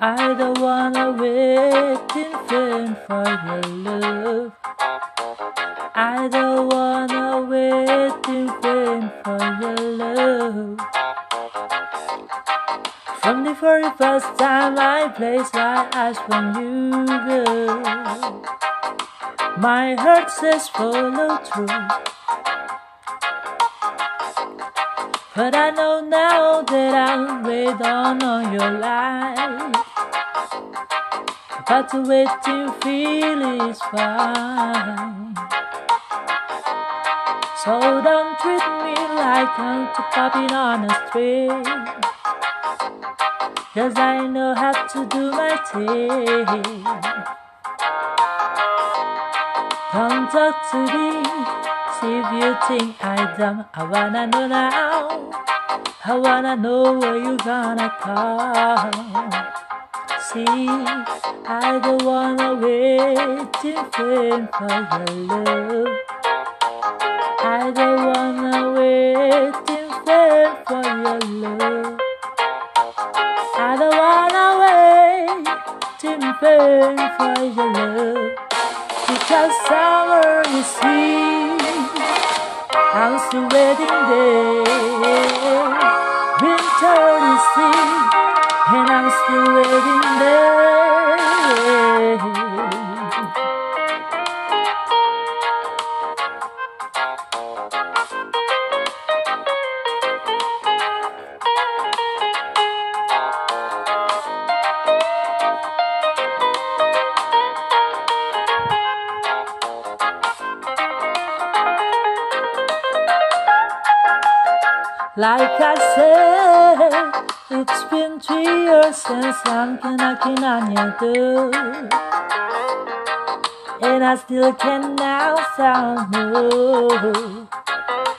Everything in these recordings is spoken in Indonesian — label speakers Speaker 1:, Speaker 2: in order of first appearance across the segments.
Speaker 1: I don't wanna wait in vain for your love. I don't wanna wait in vain for your love. From the very first time I placed my eyes on you, girl, my heart says follow through. But I know now that I'm wait on all your life. But the waiting feel is fine. So don't treat me like I'm popping on a string. Cause I know how to do my thing. Don't talk to me, see if you think I dumb. I wanna know now. I wanna know where you gonna come. See, I don't wanna wait in vain for your love. I don't wanna wait in vain for your love. I don't wanna wait in vain for your love. Because summer is here, I'm still waiting there. Winter is here, and I'm still waiting there. Like I said, it's been three years since I'm knocking on your door. And I still can now sound no.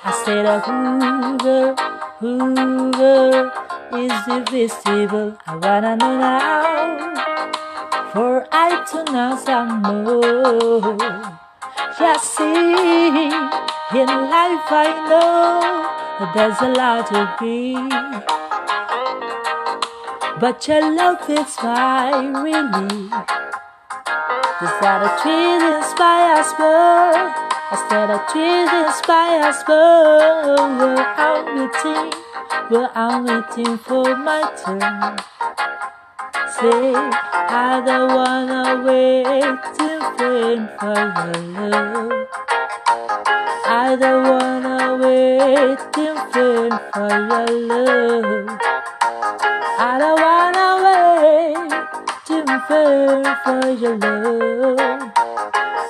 Speaker 1: I said a Hoover, Hoover is invisible. I wanna know now, for I to now sound no. Just see, in life I know there's a lot to be. But your love inspiring me. Just that a tree inspires more. I said a tree inspires more. We're out waiting, but I'm waiting for my turn. Say, I don't wanna wait in vain for your love. I don't wanna wait in vain for your love. I don't wanna wait in vain for your love.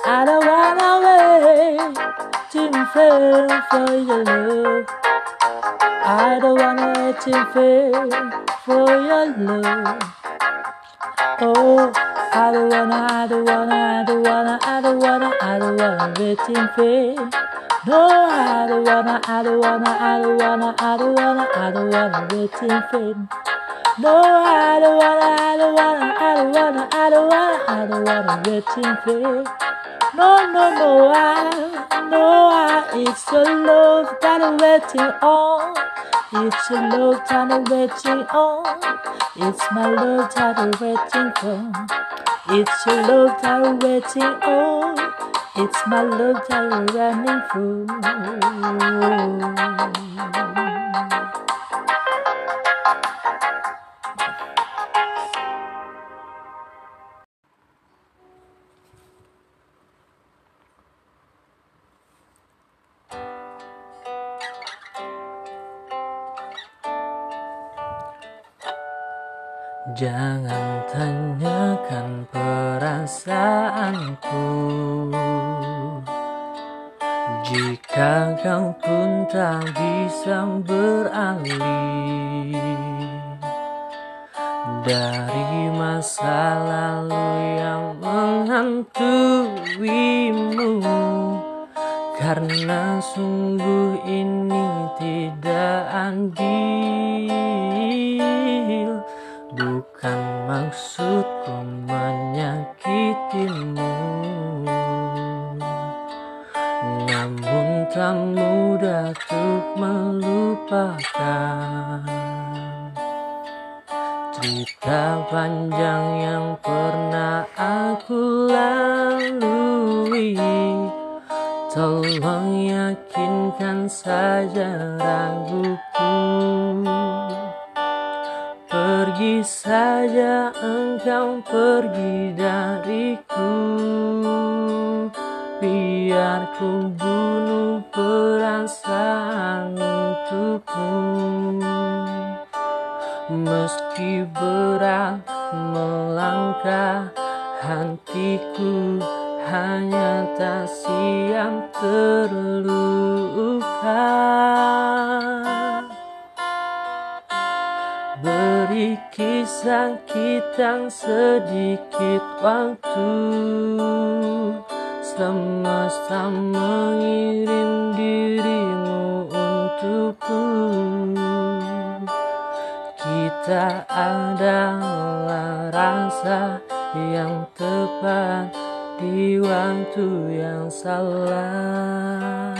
Speaker 1: I don't wanna wait in vain for your love. I don't wanna wait in vain for your love. Oh, I don't wanna, I don't wanna, I don't wanna, I don't wanna, I don't wanna wait in vain. No, I don't wanna, I don't wanna, I don't wanna, I don't wanna, I don't wanna wait in vain. No, I don't wanna, I don't wanna, I don't wanna, I don't wanna, I don't wanna wait in vain. No, no, no, I, no, I, it's a love that I'm waiting on. It's a love that waiting on. It's my love that waiting for. It's a love that waiting on. It's my love that running for. Jangan tanyakan perasaanku. Jika kau pun tak bisa beralih Dari masa lalu yang menghantuimu Karena sungguh ini tidak adil Maksudku menyakitimu. Namun tak mudah untuk melupakan Cerita panjang yang pernah aku lalui. Tolong yakinkan saja ragu saja engkau pergi dariku. Biar ku bunuh perasaan untukmu. Meski berat melangkah Hatiku hanya tak siap terluka kita sedikit waktu Semesta mengirim dirimu untukku kita adalah rasa yang tepat di waktu yang salah.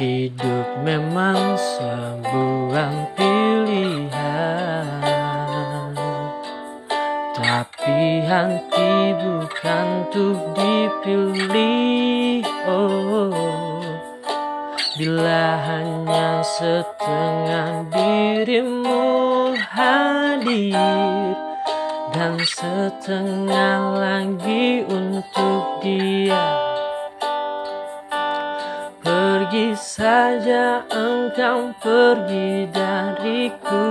Speaker 1: Hidup memang sebuah pilihan Tapi hati bukan untuk dipilih oh. Bila hanya setengah dirimu hadir Dan setengah lagi untuk dia saja engkau pergi dariku.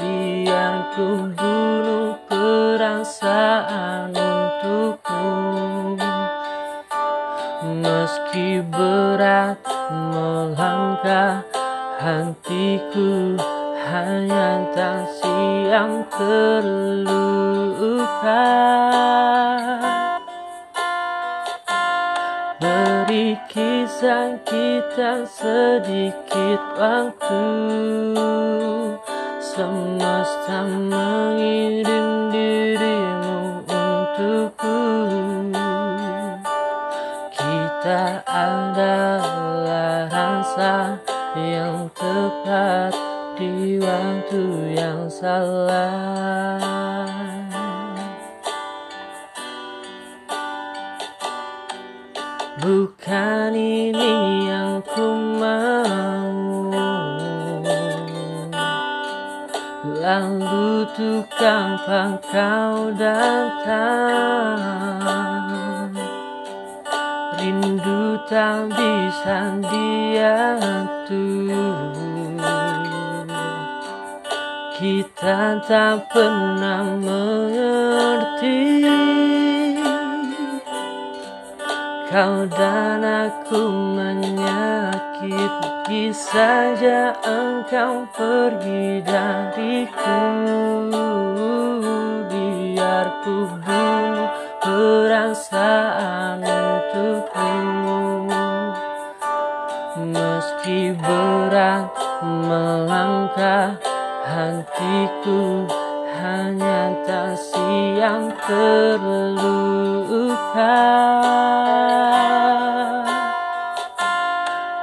Speaker 1: Biar ku bunuh perasaan untukmu. Meski berat melangkah Hatiku hanya tak siap terluka kita sedikit waktu Semesta mengirim dirimu untukku kita adalah rasa yang tepat di waktu yang salah. Kapan kau datang. Rindu tak bisa diatur Kita tak pernah mengerti. Kau dan aku menyakiti saja engkau pergi dariku Bunuh perasaan untukmu Meski berat melangkah hatiku hanya tak siap terluka.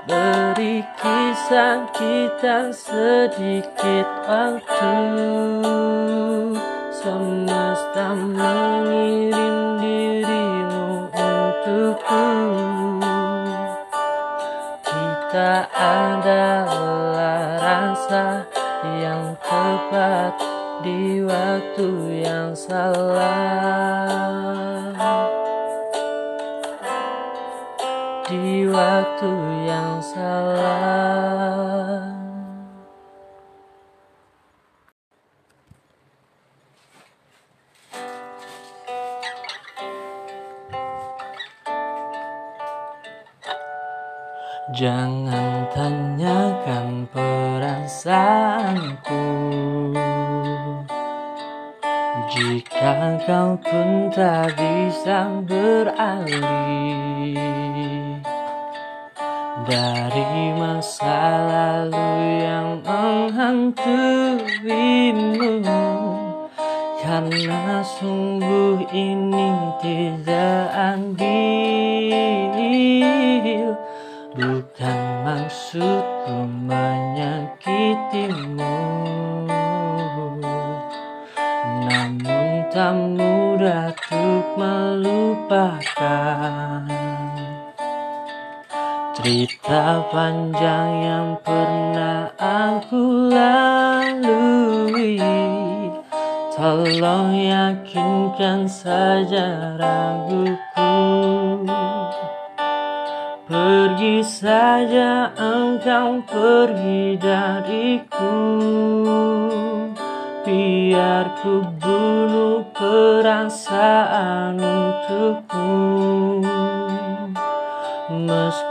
Speaker 1: Beri kisah kita sedikit waktu salah Di waktu yang salah. Jangan tanyakan perasaanku Jika kau pun tak bisa beralih Dari masa lalu yang menghantuimu Karena sungguh ini tidak Cerita panjang yang pernah aku lalui. Tolong yakinkan saja raguku. Pergi saja engkau pergi dariku. Biar ku bunuh perasaan untukmu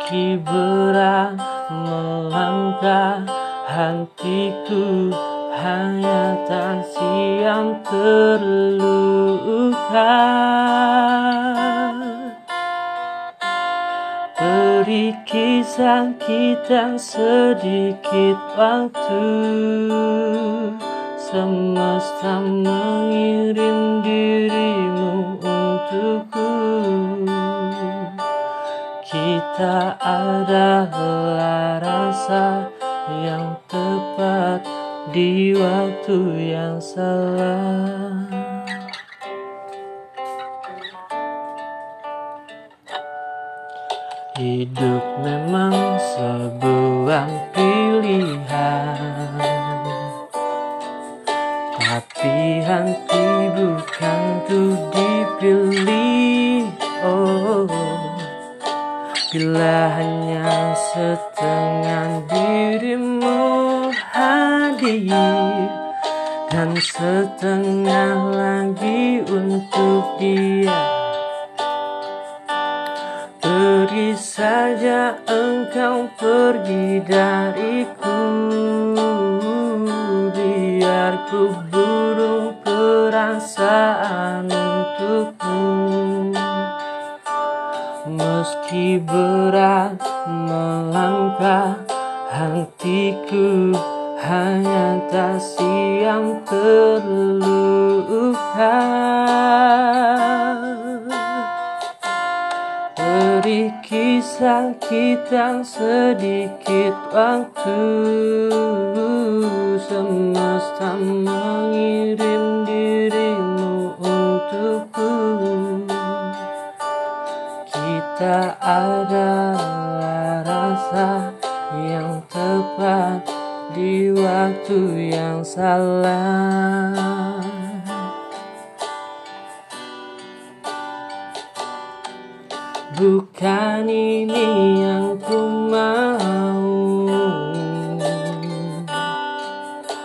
Speaker 1: Meski berat melangkah hatiku hanya tak siap terluka. Beri kisah kita sedikit waktu Semesta mengirim dirimu untukku Kita adalah rasa yang tepat di waktu yang salah Meski berat melangkah hatiku hanya tak siap terluka. Beri kisah kita sedikit waktu Semesta mengirim dirimu untukku Kita adalah rasa yang tepat di waktu yang salah. Bukan ini yang ku mau.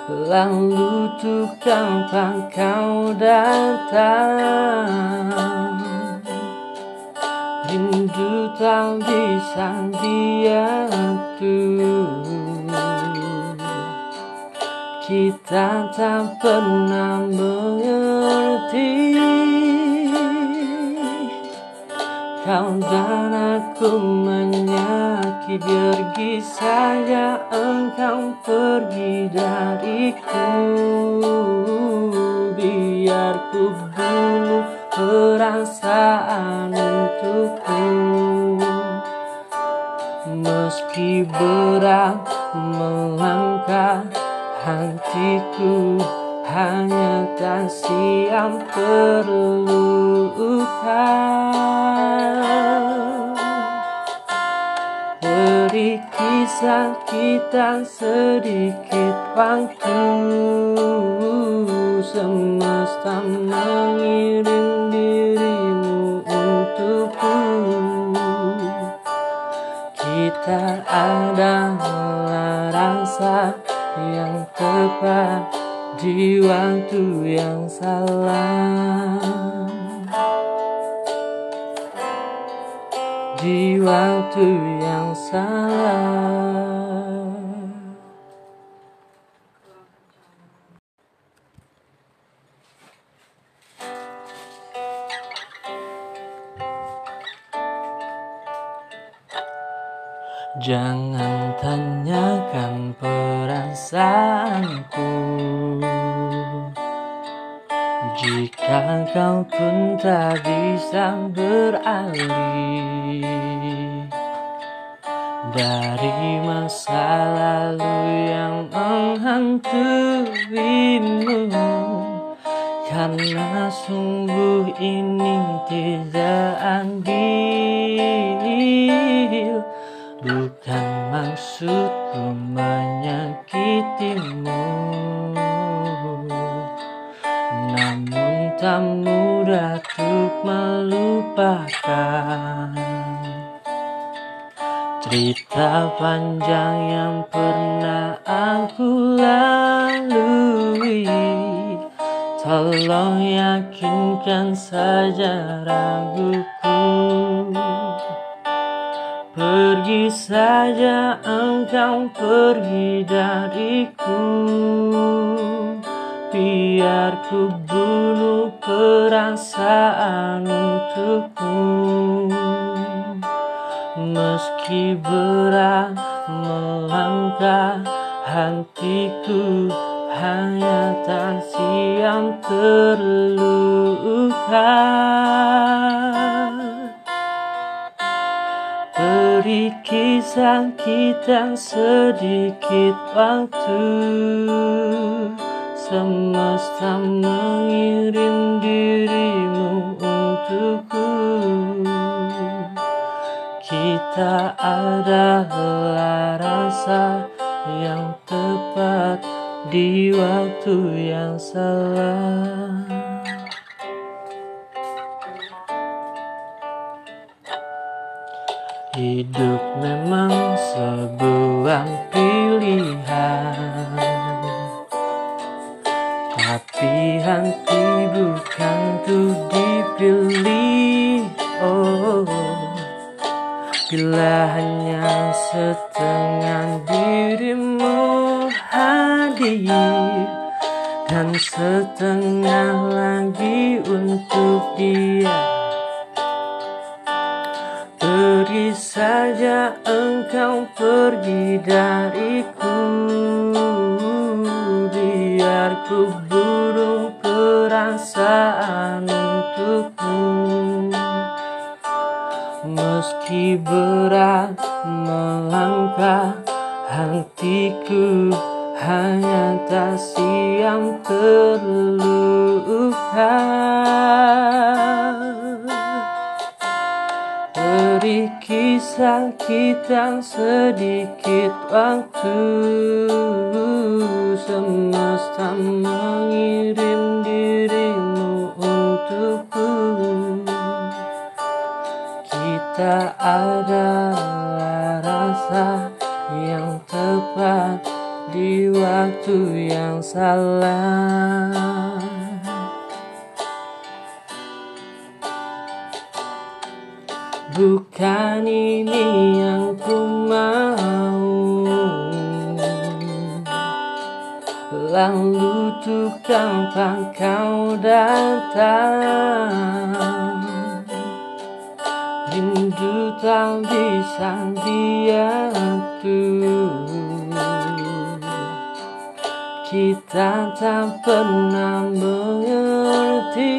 Speaker 1: Lalu tuh kapan kau datang Tak bisa diatur Kita tak pernah mengerti. Kau dan aku menyakiti Pergi saja engkau pergi dariku. Biar ku bunuh perasaan untukku Meski berat melangkah hatiku hanya tak siap terluka. Beri kisah kita sedikit waktu. Semesta mengirim dirimu untukku Kita adalah rasa yang tepat di waktu yang salah. Di waktu yang salah Jangan tanyakan perasaanku. Jika kau pun tak bisa beralih Dari masa lalu yang menghantuimu Karena sungguh ini tidak adil
Speaker 2: maksudku menyakitimu. Namun tak mudah untuk melupakan Cerita panjang yang pernah aku lalui. Tolong yakinkan saja raguku Pergi saja engkau pergi dariku. Biar ku bunuh perasaan untukmu. Meski berat melangkah hatiku hanya tak siap terluka Kisah kita sedikit waktu Semesta mengirim dirimu untukku. Kita adalah rasa yang tepat di waktu yang salah Hidup memang sebuah pilihan. Tapi hati bukan tuh dipilih Oh. Bila hanya setengah dirimu hadir Dan setengah lagi untuk dia saja engkau pergi dariku. Biar ku burung perasaan untukmu. Meski berat melangkah hatiku hanya tak siap terluka kisah kita sedikit waktu Semesta mengirim dirimu untukku kita adalah rasa yang tepat di waktu yang salah. Bukan ini yang ku mau. Lalu tuh kapan kau datang? Rindu tak bisa diatur. Kita tak pernah mengerti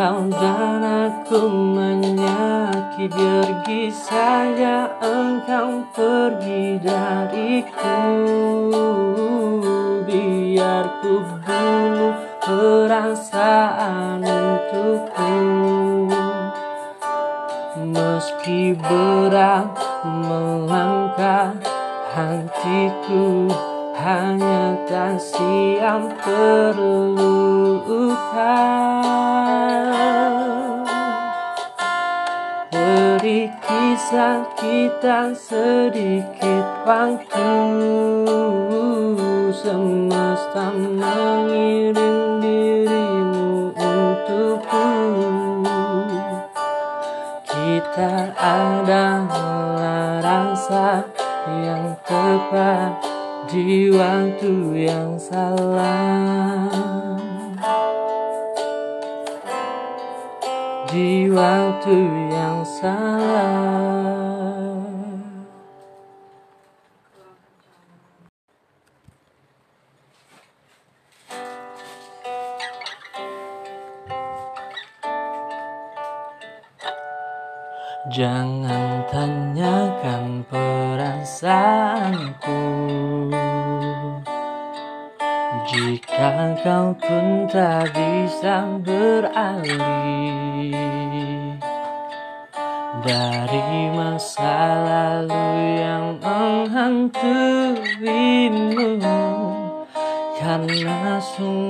Speaker 2: Kau dan aku menyakiti Pergi saja engkau pergi dariku. Biar ku bunuh perasaan untukku. Meski berat melangkah hatiku hanya tak siap terluka. Beri kisah kita sedikit waktu. Semesta mengirim dirimu untukku. Kita adalah rasa yang tepat di waktu yang salah. Di waktu yang salah. Jangan tanyakan perasaanku kau pun tak bisa beralih dari masa lalu yang menghantuimu. Karena sungguh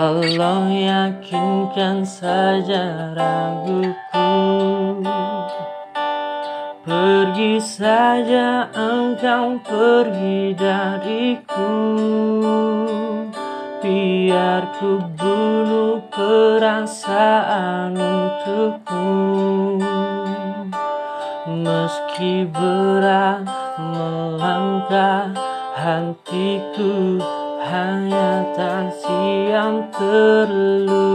Speaker 2: Tolong yakinkan saja raguku Pergi saja engkau pergi dariku. Biar ku bunuh perasaan untukmu. Meski berat melangkah hatiku hanya tak siap terluka.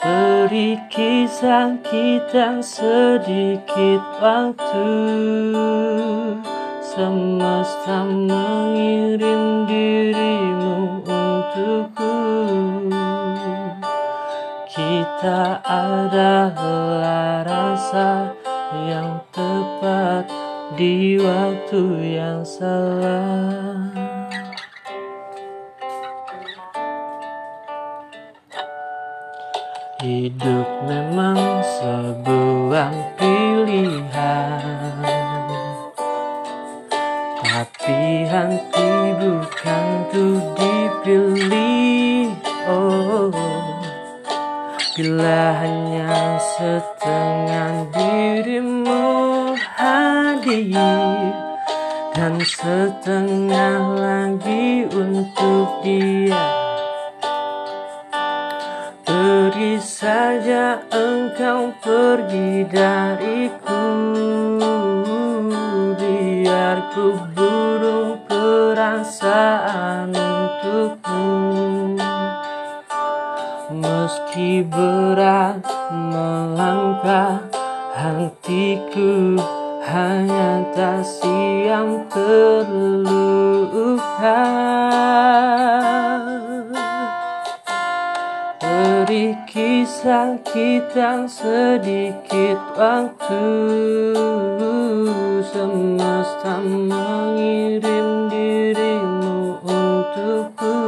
Speaker 2: Beri kisah kita sedikit waktu. Semesta mengirim dirimu untukku. Kita adalah rasa yang tepat di waktu yang salah. Hidup memang sebuah pilihan Tapi hati bukan tuh dipilih Oh Bila hanya setengah setengah lagi untuk dia. Beri saja engkau pergi dariku. Biar ku burung perasaan untukmu. Meski berat melangkah Hatiku hanya tak siap terluka. Beri kisah kita sedikit waktu. Semesta mengirim dirimu untukku.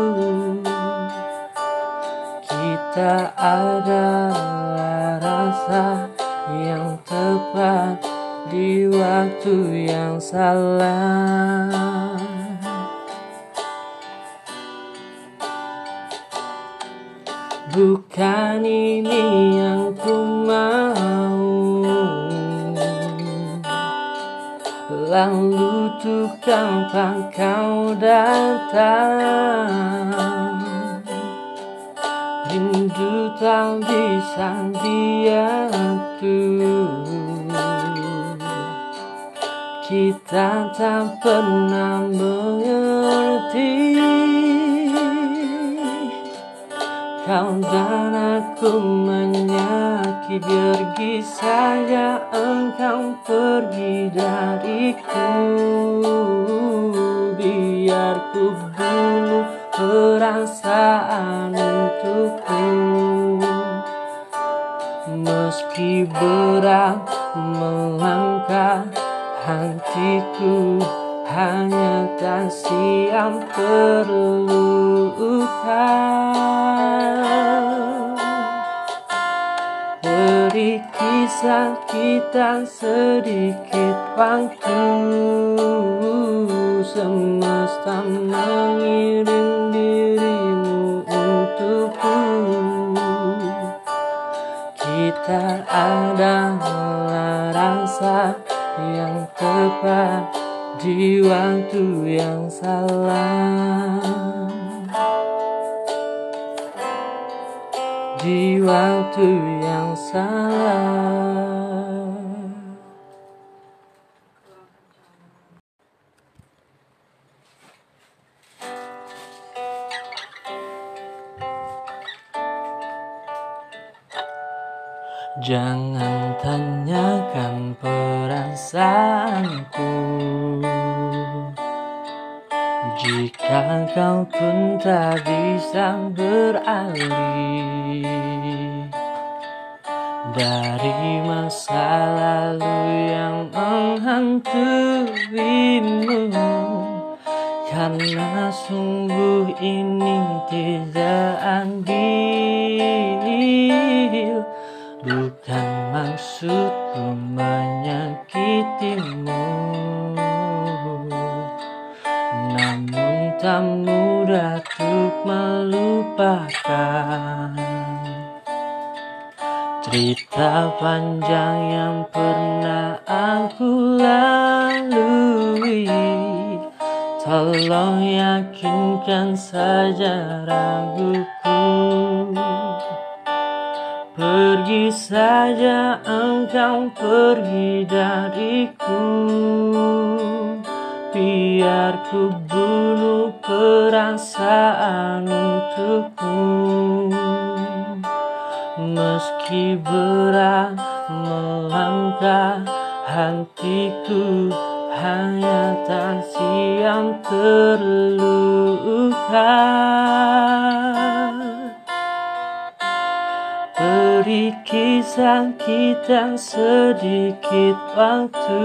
Speaker 2: Kita adalah rasa yang tepat di waktu yang salah. Bukan ini yang ku mau. Lalu tuh kapan kau datang? Rindu tak bisa diatur Kita tak pernah mengerti. Kau dan aku menyakiti Pergi saja engkau pergi dariku. Biar ku bunuh perasaan untukku Meski berat melangkah hatiku hanya tak siap terluka. Beri kisah kita sedikit waktu. Semesta mengirim dirimu untukku. Kita adalah rasa yang tepat di waktu yang salah. Di waktu yang salah. Jangan tanyakan perasaanku Jika kau pun tak bisa beralih Dari masa lalu yang menghantuimu Karena sungguh ini tidak adil. Bukan maksudku melupakan Cerita panjang yang pernah aku lalui. Tolong yakinkan saja raguku. Pergi saja engkau pergi dariku Biar ku bunuh perasaan untukmu. Meski berat melangkah hatiku Hanya tak siap terluka. Beri kisah kita sedikit waktu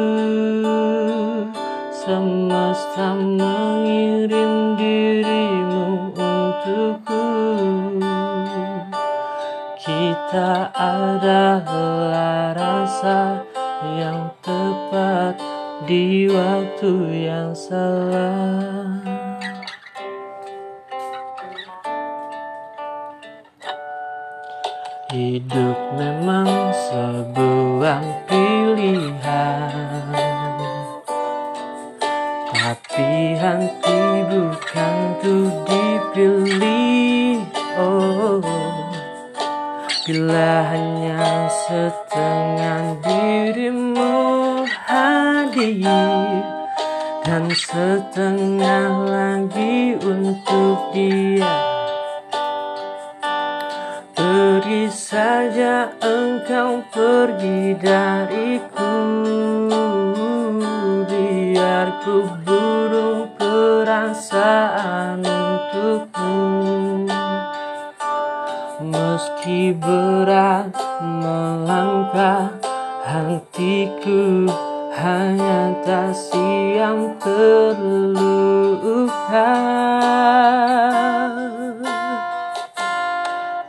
Speaker 2: Semesta mengirim dirimu untukku. Kita adalah rasa yang tepat di waktu yang salah. Hidup memang sebuah pilihan Hati bukan tuh dipilih Oh. Bila hanya setengah dirimu hadir Dan setengah lagi untuk dia. Beri saja engkau pergi dariku Biar ku burung perasaan untukmu Meski berat melangkah hatiku Hanya tak siap terluka.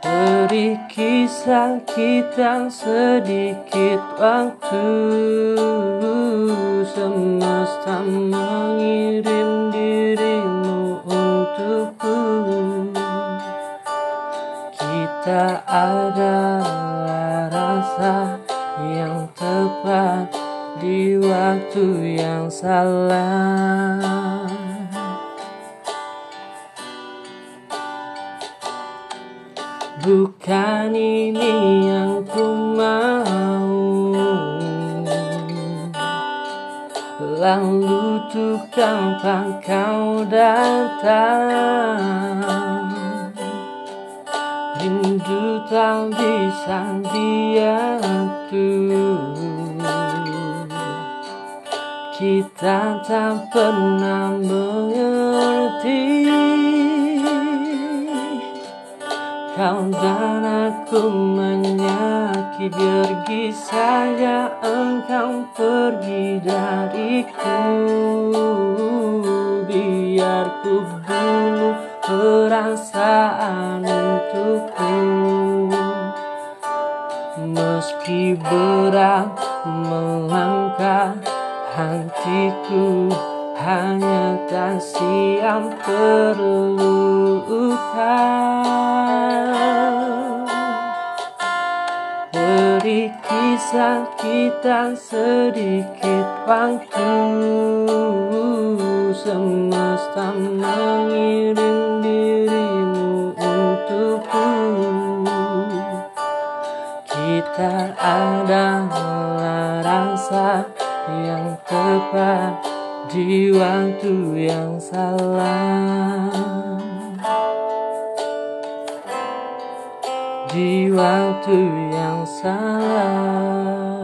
Speaker 2: Beri kisah kita sedikit waktu Semesta Kita adalah rasa yang tepat di waktu yang salah. Bukan ini yang ku mau. Lalu tuh kapan kau datang Tak bisa diatur Kita tak pernah mengerti. Kau dan aku menyakiti Pergi saja engkau pergi dariku. Biar ku bunuh perasaan untukmu Meski berat melangkah hatiku hanya tak siap terluka. Beri kisah kita sedikit waktu Semesta mengirim Kita adalah rasa yang tepat di waktu yang salah. Di waktu yang salah